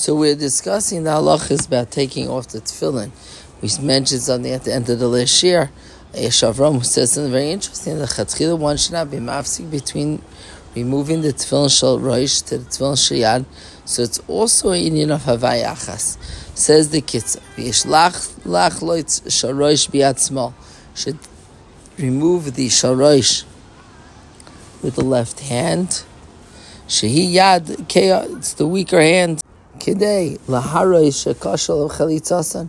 So we're discussing the halachas about taking off the tefillin. We mentioned something at the end of the last year. Shavram who says something very interesting. The chatchila one should not be mafsik between removing the tefillin shel roish to the tefillin sheyad. So it's also an union of havayachas. Says the kitzah. V'yishlach lach loitz shel roish biat small. Should remove the shel roish with the left hand. Shehi yad it's the weaker hand. Kidei laharoy shekashal of chalitzasan.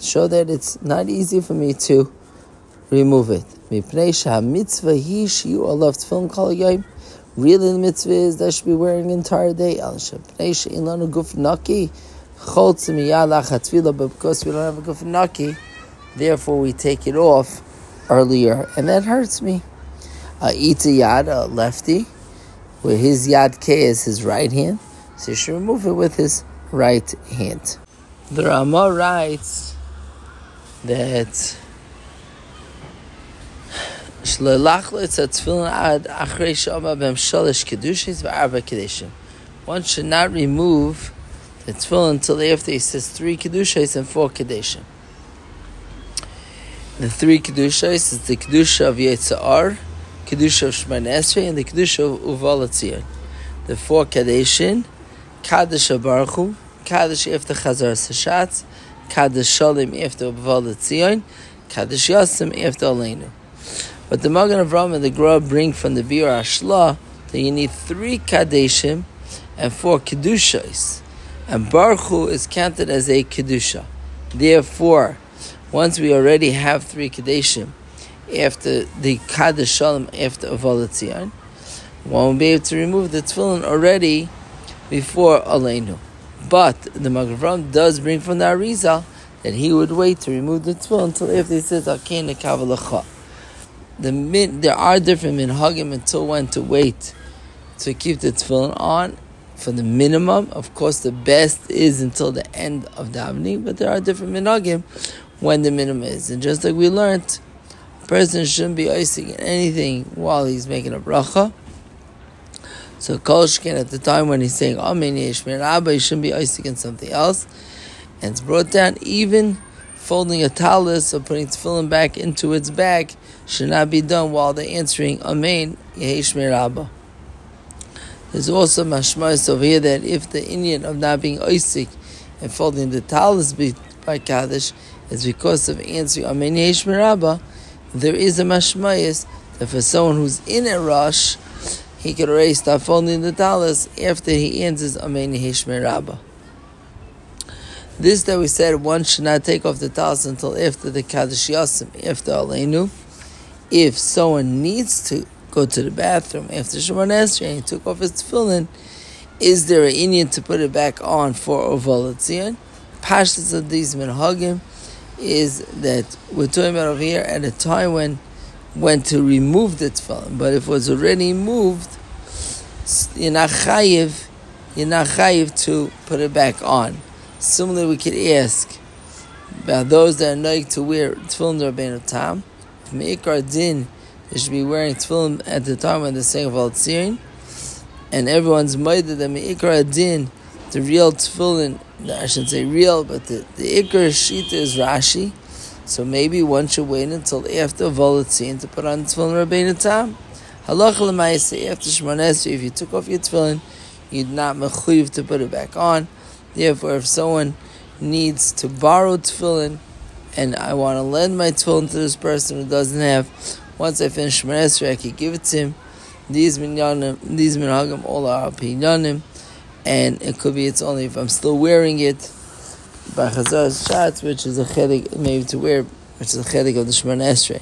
Show that it's not easy for me to remove it. Mipnei mitzvah hi shiu alav tefillin kol yom. Really, the mitzvah is that should be wearing the entire day. Al shepnei she'in lanu guf naki. Choltz miyad lachat but because we don't have a guf naki, therefore we take it off earlier, and that hurts me. Uh, Ita yad, a lefty, where his yad ke is his right hand, so you should remove it with his right hand. The Rama writes that one should not remove the tefillin until after he says three kedushas and four kedeshim. The three kedushas is the kedusha of Yotzer, kedusha of Shemoneh Esrei, and the kedusha of Uval The four kedeshim, Kaddish Baruch Kaddish after Chazaras HaShatz, Kaddish Shalom after Uval Tzion, Kaddish Yasim after Aleinu. But the Magen Avraham and the Gra bring from the Bir Ashla that you need three Kaddeshim and four Kedushas. And Baruch is counted as a Kedusha. Therefore, once we already have three Kadeshim, after the Kaddish Shalom after Aval one will be able to remove the tefillin already before Aleinu. But the Magen Avraham does bring from the Arizal that he would wait to remove the tefillin until after he says Akena Kavalacha. The min, there are different minhagim until when to wait to keep the tefillin on for the minimum. Of course, the best is until the end of davening, but there are different minhagim when the minimum is. And just like we learned, a person shouldn't be icing anything while he's making a bracha. So Kolshkin at the time when he's saying Amen Yeshmir Abba, he shouldn't be icing in something else. And it's brought down even folding a talis or putting tefillin back into its bag should not be done while they're answering Amen Yeshmir Abba. There's also mashmas over here that if the Indian of not being Isaac and folding the talis by Kaddish is because of answering Amen Yeshmir Abba, there is a mashmayas that for someone who's in a rush, he could already start folding the talis after he answers Amen Hishmer Rabbah. This that we said one should not take off the talis until after the Kaddish Yasim, after Aleinu. If someone needs to go to the bathroom after Shemoneh Esrei and he took off his tefillin, is there an Indian to put it back on for Ovalatzion? Pashtas of these minhagim is that we're talking about over here at a time when when to remove the tefillin. But if it was already moved, you're not chayiv, you're not chayiv to put it back on. Similarly, we could ask about those that are like to wear tefillin Rabbeinu Tam. If Meikar Din, they should be wearing tefillin at the time when they're saying about Tzirin. And everyone's minded that Meikar Din, the real tefillin, I shouldn't say real, but the, the Ikar Shita is Rashi so maybe one should wait until after Volatzin to put on Tefillin Rabbeinu Tam. Halacha l'maisa after Shmones, if you took off your tefillin, you'd not mechuyev to put it back on. Therefore, if someone needs to borrow tefillin, and I want to lend my tefillin to this person who doesn't have, once I finish Shmones, I can give it to him. These minyanim, these minhagim, all are opinionim, and it could be it's only if I'm still wearing it by Chazar's shots, which is a chelik maybe to wear, which is a chelik of the Shemoneh Esrei.